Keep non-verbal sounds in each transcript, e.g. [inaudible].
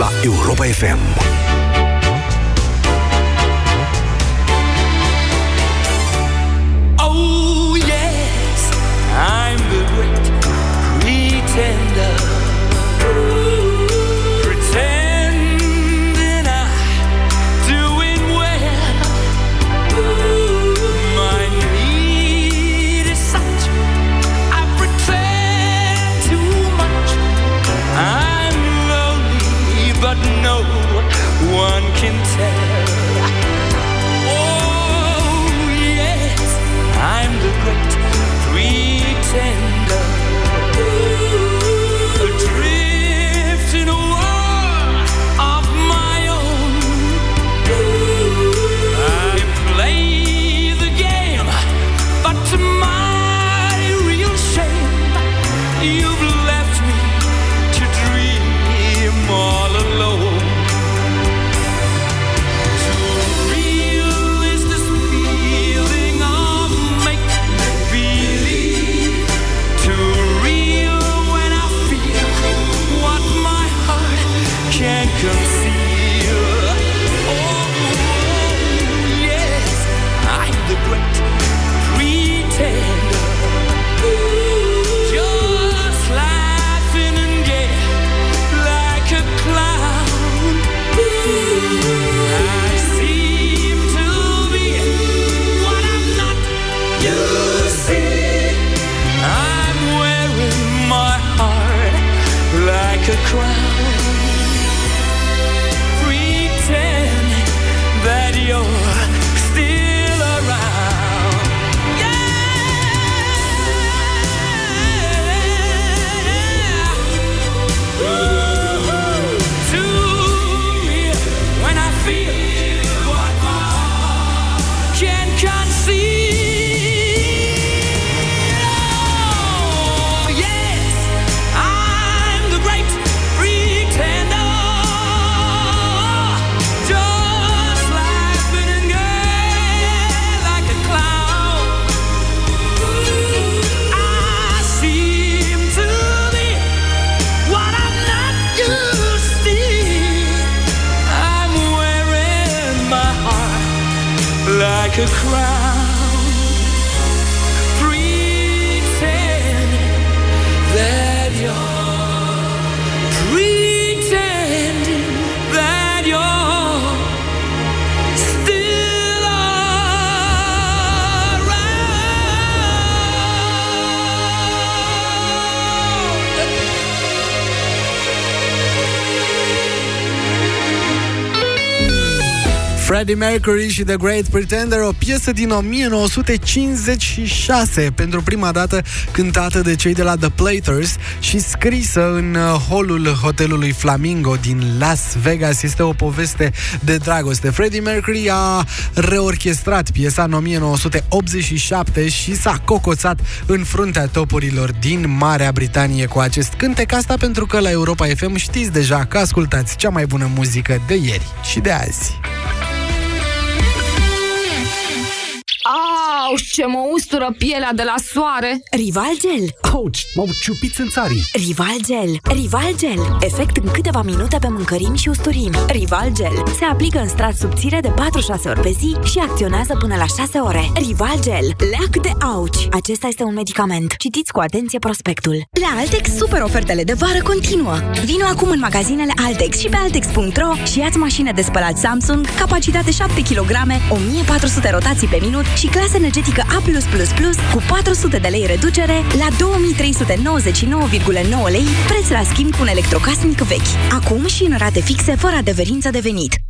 Europa Express la Europa FM. Freddie Mercury și The Great Pretender, o piesă din 1956, pentru prima dată cântată de cei de la The Platers și scrisă în uh, holul hotelului Flamingo din Las Vegas. Este o poveste de dragoste. Freddie Mercury a reorchestrat piesa în 1987 și s-a cocoțat în fruntea topurilor din Marea Britanie cu acest cântec. Asta pentru că la Europa FM știți deja că ascultați cea mai bună muzică de ieri și de azi. Au, ce mă ustură pielea de la soare! Rival Gel. Ouch, m-au ciupit în țarii. Rival Gel. Rival Gel. Efect în câteva minute pe mâncărimi și usturimi. Rival Gel. Se aplică în strat subțire de 4-6 ori pe zi și acționează până la 6 ore. Rival Gel. Leac de auci. Acesta este un medicament. Citiți cu atenție prospectul. La Altex, super ofertele de vară continuă. Vino acum în magazinele Altex și pe altex.ro și iați mașină de spălat Samsung, capacitate 7 kg, 1400 rotații pe minut și clasă energetică A+++ cu 400 de lei reducere la 2399,9 lei, preț la schimb cu un electrocasnic vechi. Acum și în rate fixe fără adeverință de venit.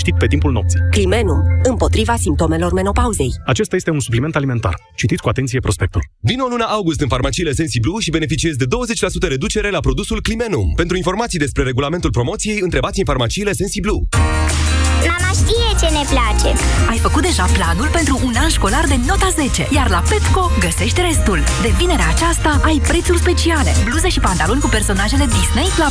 liniștit pe timpul nopții. Climenum, împotriva simptomelor menopauzei. Acesta este un supliment alimentar. Citiți cu atenție prospectul. Vino luna august în farmaciile Sensiblu și beneficiezi de 20% reducere la produsul Climenum. Pentru informații despre regulamentul promoției, întrebați în farmaciile Sensiblu. Nana știe ce ne place. Ai făcut deja planul pentru un an școlar de nota 10, iar la Petco găsești restul. De vinerea aceasta ai prețuri speciale. Bluze și pantaloni cu personajele Disney la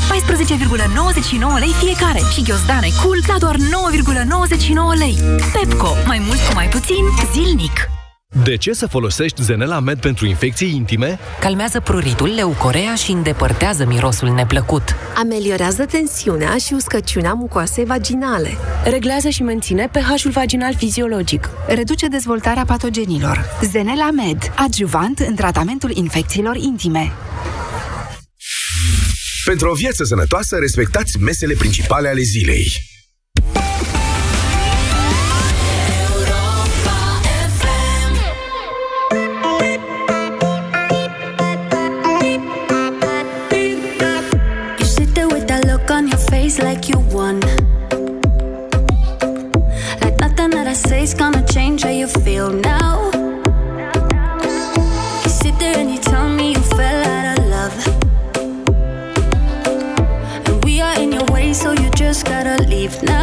14,99 lei fiecare și ghiozdane cool la doar 9,99 lei. Pepco. Mai mult cu mai puțin zilnic. De ce să folosești Zenela Med pentru infecții intime? Calmează pruritul, leucorea și îndepărtează mirosul neplăcut. Ameliorează tensiunea și uscăciunea mucoasei vaginale. Reglează și menține pH-ul vaginal fiziologic. Reduce dezvoltarea patogenilor. Zenela Med, adjuvant în tratamentul infecțiilor intime. Pentru o viață sănătoasă, respectați mesele principale ale zilei. leave now.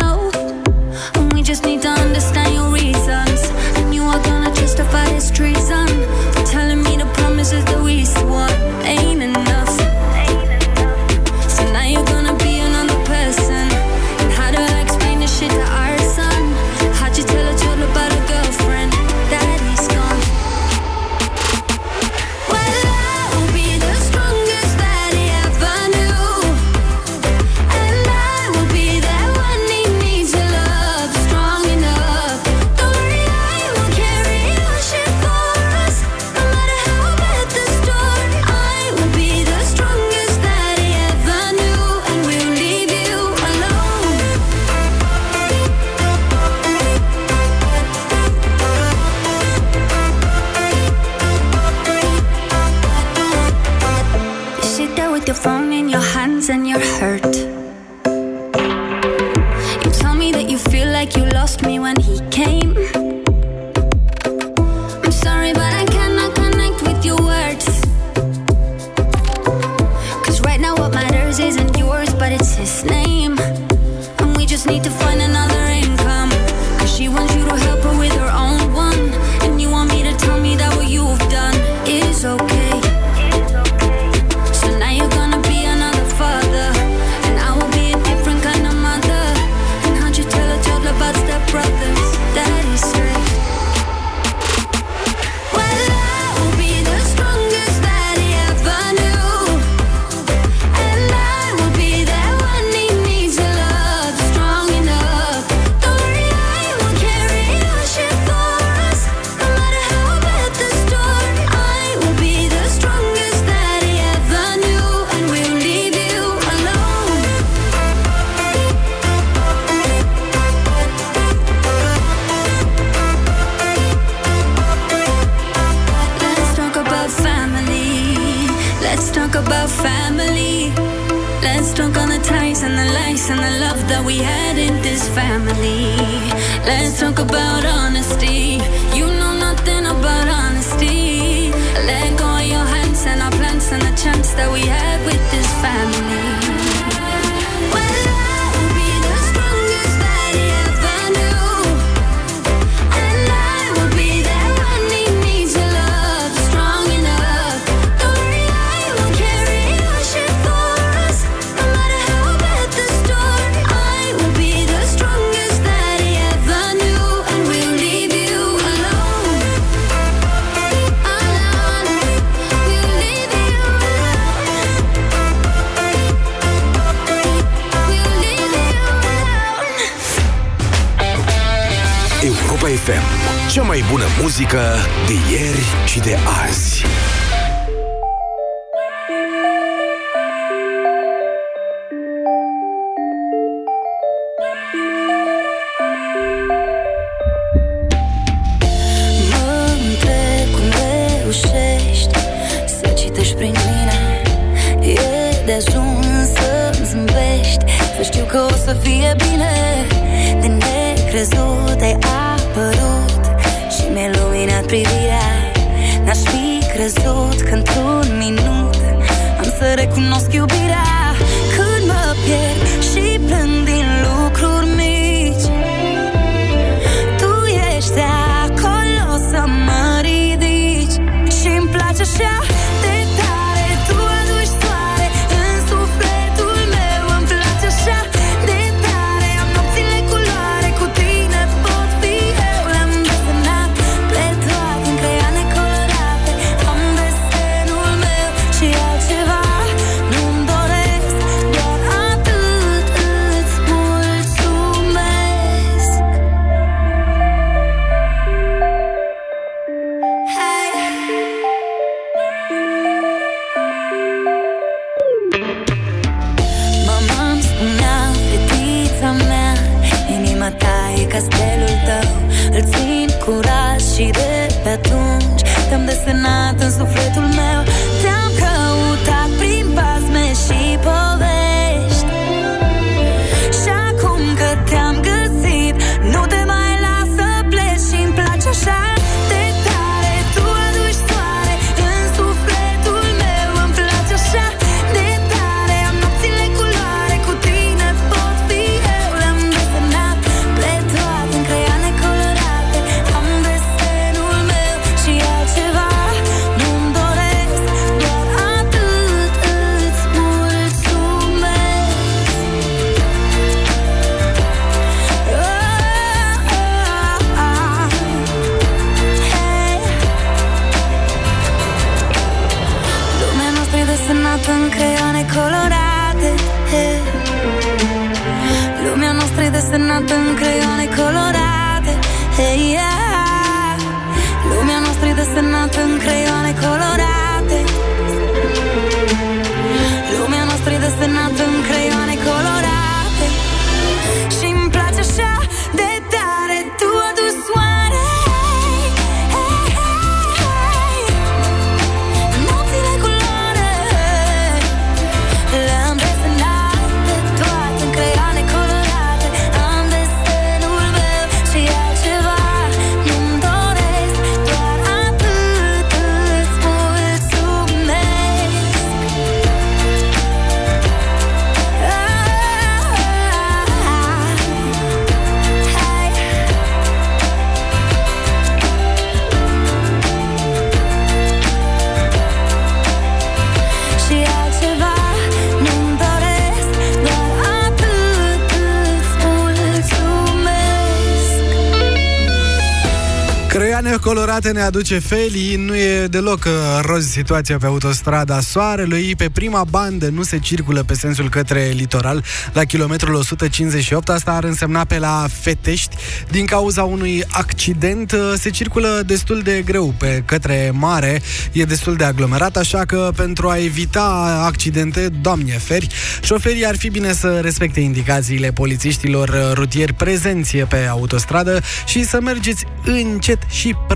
colorate ne aduce Feli, nu e deloc uh, roz situația pe autostrada Soarelui. Pe prima bandă nu se circulă pe sensul către litoral la kilometrul 158. Asta ar însemna pe la Fetești. Din cauza unui accident uh, se circulă destul de greu pe către mare. E destul de aglomerat, așa că pentru a evita accidente, doamne feri, șoferii ar fi bine să respecte indicațiile polițiștilor uh, rutieri prezenție pe autostradă și să mergeți încet și pre-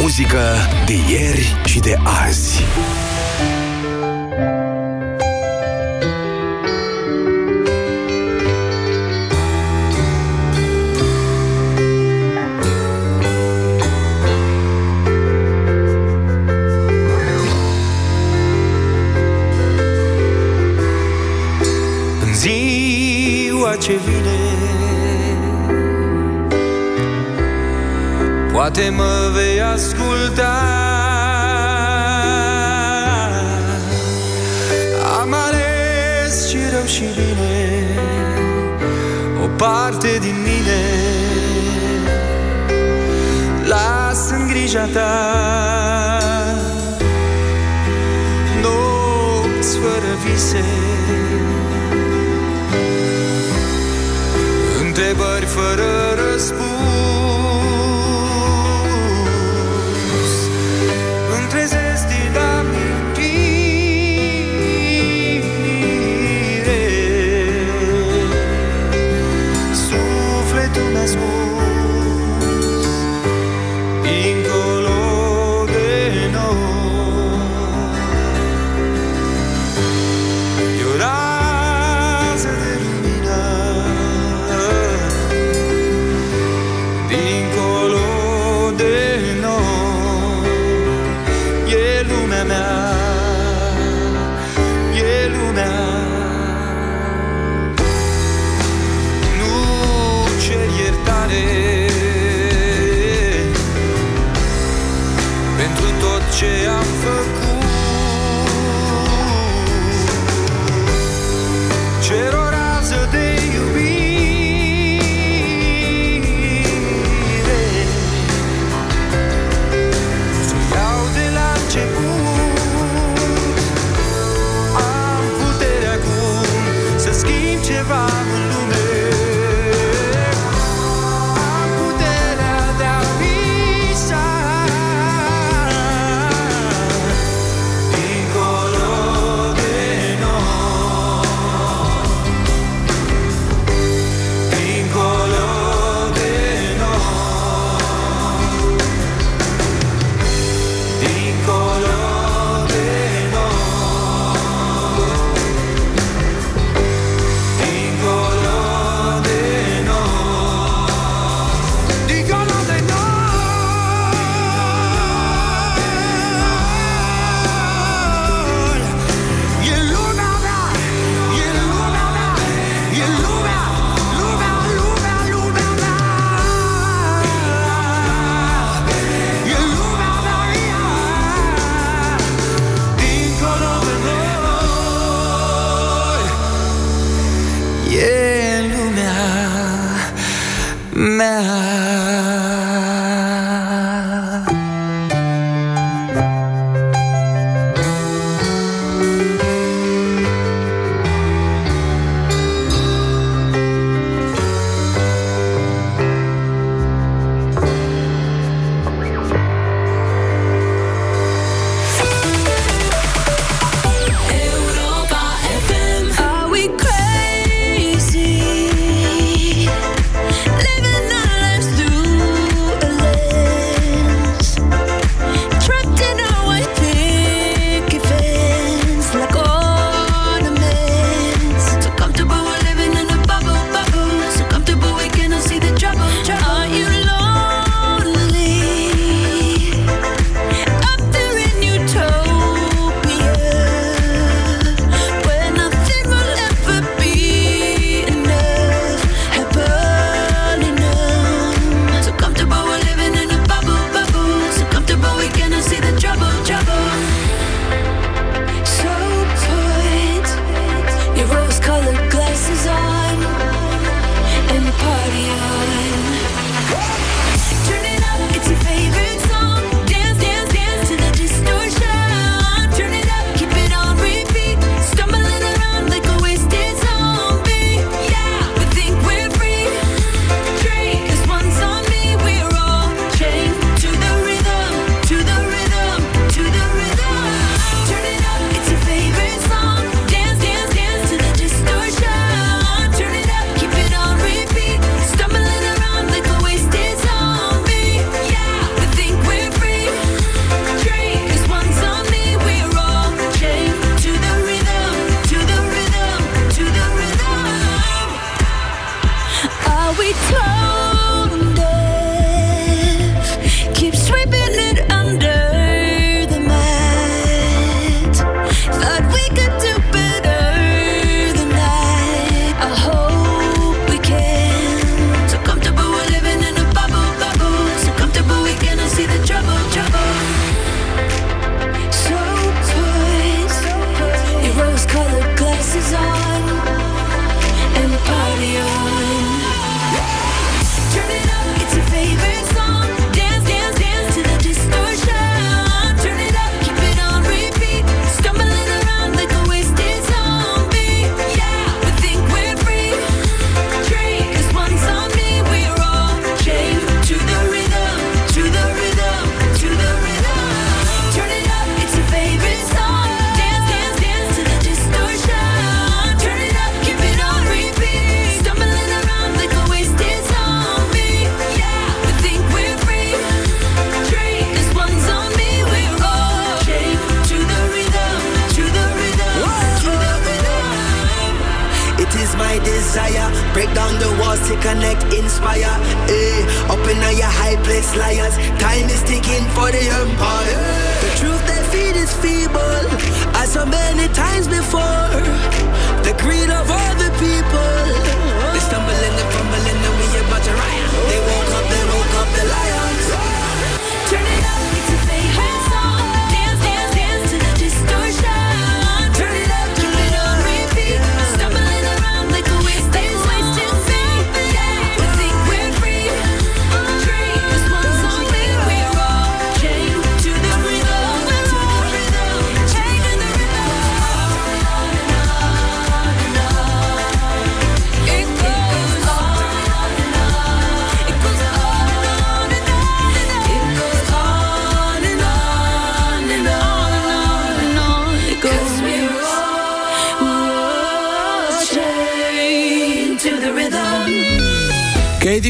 Muzică de ieri și de azi. Întrebări fără Close.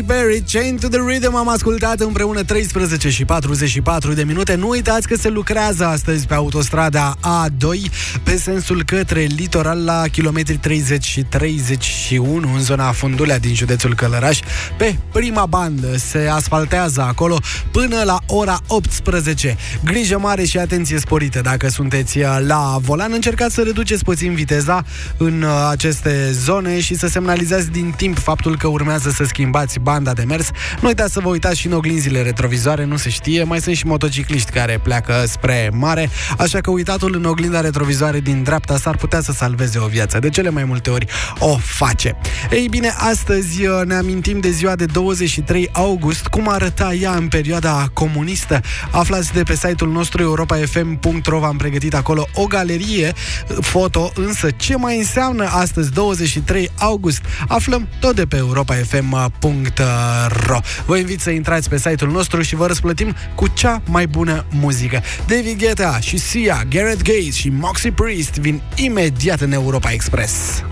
participe Mary Chain to the Rhythm am ascultat împreună 13 și 44 de minute. Nu uitați că se lucrează astăzi pe autostrada A2 pe sensul către litoral la kilometri 30 și 31 în zona Fundulea din județul Călăraș. Pe prima bandă se asfaltează acolo până la ora 18. Grijă mare și atenție sporită dacă sunteți uh, la volan. Încercați să reduceți puțin viteza în uh, aceste zone și să semnalizați din timp faptul că urmează să schimbați banda de de mers. Nu uitați să vă uitați și în oglinzile retrovizoare, nu se știe. Mai sunt și motocicliști care pleacă spre mare, așa că uitatul în oglinda retrovizoare din dreapta s-ar putea să salveze o viață. De cele mai multe ori o face. Ei bine, astăzi uh, ne amintim de ziua de 23 august, cum arăta ea în perioada comunistă. Aflați de pe site-ul nostru europa.fm.ro v-am pregătit acolo o galerie uh, foto, însă ce mai înseamnă astăzi 23 august? Aflăm tot de pe europa.fm.ro ro. Vă invit să intrați pe site-ul nostru și vă răsplătim cu cea mai bună muzică. David Guetta și Sia, Garrett Gates și Moxie Priest vin imediat în Europa Express.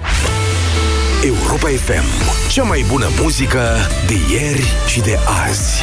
Europa FM. Cea mai bună muzică de ieri și de azi.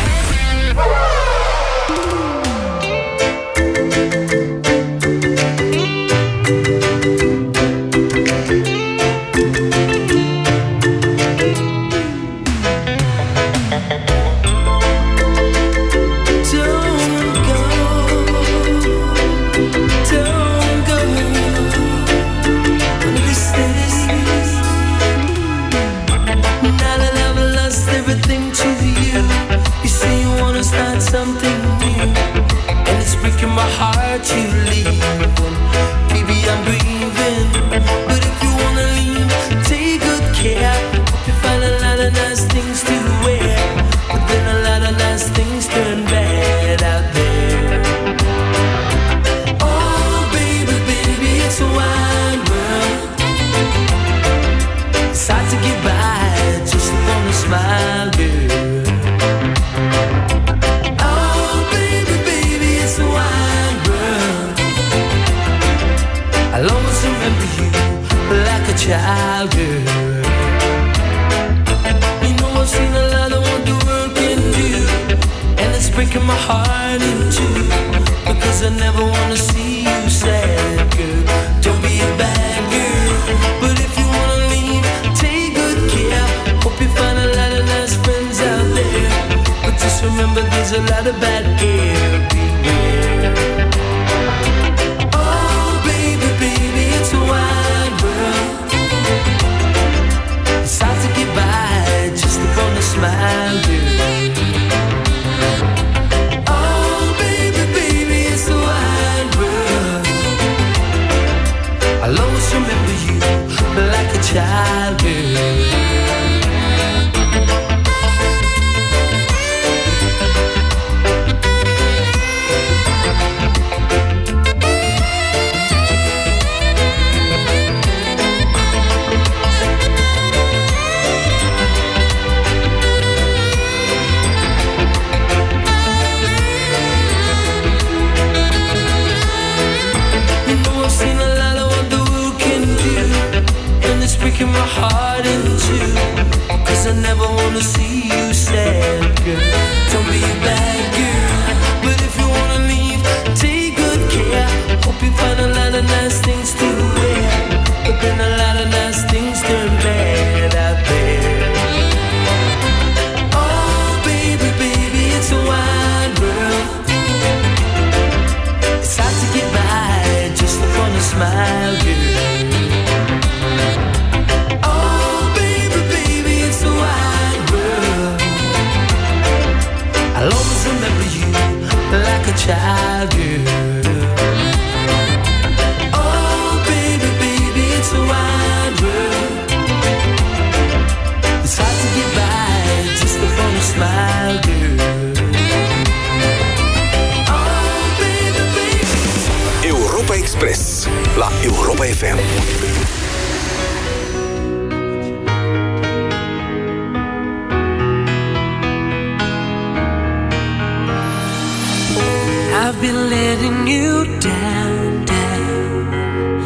I've been letting you down, down.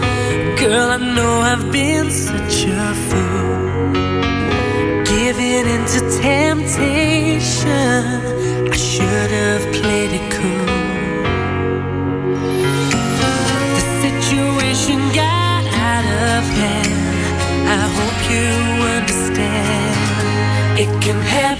Girl, I know I've been such a fool. Giving in to temptation, I should have played it cool. The situation got out of hand. I hope you understand. It can happen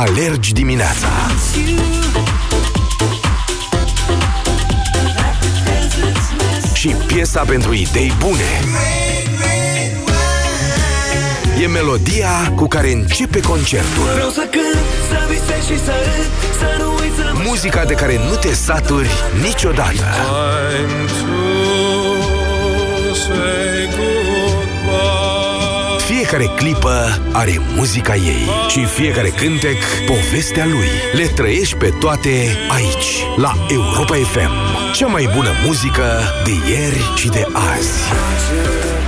alergi dimineața. Și piesa pentru idei bune. E melodia cu care începe concertul. Vreau să cânt, să visez și să râd Să nu uit să mă Muzica de care nu te saturi niciodată. Time to say goodbye Fiecare clipă are muzica ei și fiecare cântec povestea lui. Le trăiești pe toate aici, la Europa FM. Cea mai bună muzică de ieri și de azi.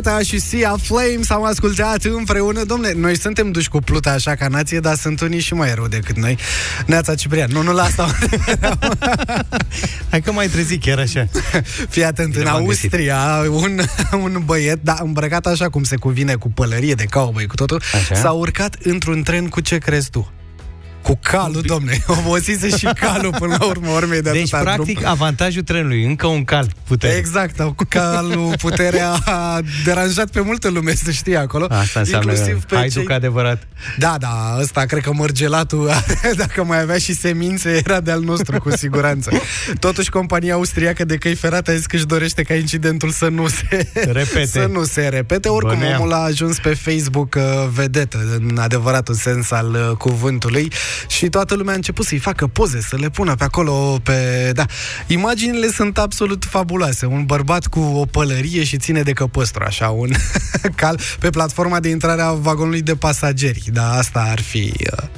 David Guetta și Sia Flames am ascultat împreună. Domne, noi suntem duși cu pluta așa ca nație, dar sunt unii și mai rău decât noi. Neața Ciprian, nu, nu la asta. Hai că mai trezi chiar așa. Fii atent, în m-am găsit. Austria, un, un băiet, da, îmbrăcat așa cum se cuvine, cu pălărie de cowboy, cu totul, Așa. s-a urcat într-un tren cu ce crezi tu? Cu calul, domne. [laughs] Obosise și calul până la urmă urmei de Deci, atâta practic, drum. avantajul trenului, încă un cal putere. Exact, au- calul puterea a deranjat pe multă lume, să știi acolo. Asta înseamnă inclusiv pe hai cei... duc adevărat. Da, da, ăsta cred că mărgelatul, [laughs] dacă mai avea și semințe, era de-al nostru, cu siguranță. Totuși, compania austriacă de căi ferate a zis că își dorește ca incidentul să nu se Repete. Să nu se repete. Oricum, Băneam. omul a ajuns pe Facebook uh, vedetă, în adevăratul sens al uh, cuvântului. Și toată lumea a început să-i facă poze, să le pună pe acolo, pe... Da. Imaginile sunt absolut fabuloase. Un bărbat cu o pălărie și ține de căpăstru, așa, un [laughs] cal pe platforma de intrare a vagonului de pasageri. Da, asta ar fi... Uh...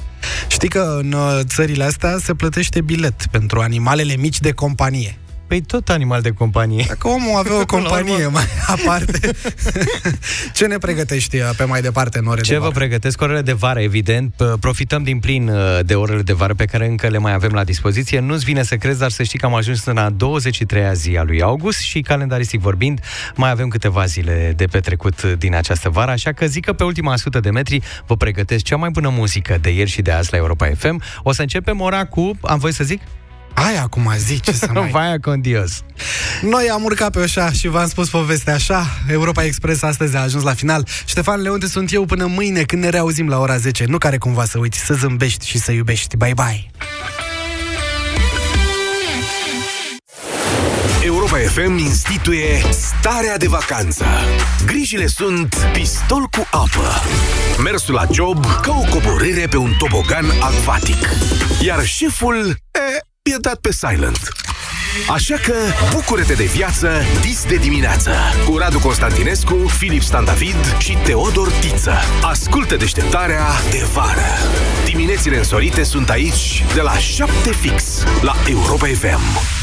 Știi că în uh, țările astea se plătește bilet pentru animalele mici de companie. Păi tot animal de companie. Dacă omul avea o companie mai [laughs] aparte, [laughs] ce ne pregătești uh, pe mai departe în ore Ce de vă vară? pregătesc orele de vară, evident. P- Profităm din plin uh, de orele de vară pe care încă le mai avem la dispoziție. Nu-ți vine să crezi, dar să știi că am ajuns în a 23-a zi a lui august și calendaristic vorbind, mai avem câteva zile de petrecut din această vară, așa că zic că pe ultima 100 de metri vă pregătesc cea mai bună muzică de ieri și de azi la Europa FM. O să începem ora cu, am voie să zic? Hai acum zi ce să [laughs] mai... Vaia con Dios. Noi am urcat pe așa și v-am spus povestea așa. Europa Express astăzi a ajuns la final. Ștefan Leonte sunt eu până mâine când ne reauzim la ora 10. Nu care cumva să uiți, să zâmbești și să iubești. Bye bye! Europa FM instituie starea de vacanță. Grijile sunt pistol cu apă, mersul la job ca o coborâre pe un tobogan acvatic, iar șeful e, e dat pe silent. Așa că bucură-te de viață dis de dimineață cu Radu Constantinescu, Filip Stan David și Teodor Tiță. Ascultă deșteptarea de vară. Diminețile însorite sunt aici de la 7 fix la Europa FM.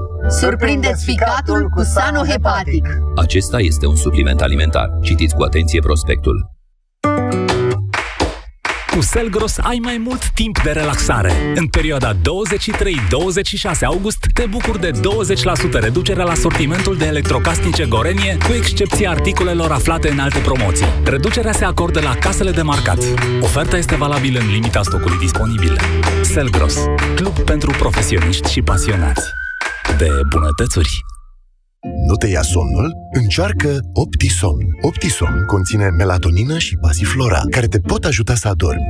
Surprindeți ficatul cu Sanohepatic. Acesta este un supliment alimentar. Citiți cu atenție prospectul. Cu Selgros ai mai mult timp de relaxare. În perioada 23-26 august te bucuri de 20% reducere la sortimentul de electrocasnice Gorenie, cu excepția articolelor aflate în alte promoții. Reducerea se acordă la casele de marcat. Oferta este valabilă în limita stocului disponibil. Selgros, club pentru profesioniști și pasionați de bunătățuri. Nu te ia somnul? Încearcă Optisomn. Optisomn conține melatonină și pasiflora, care te pot ajuta să adormi.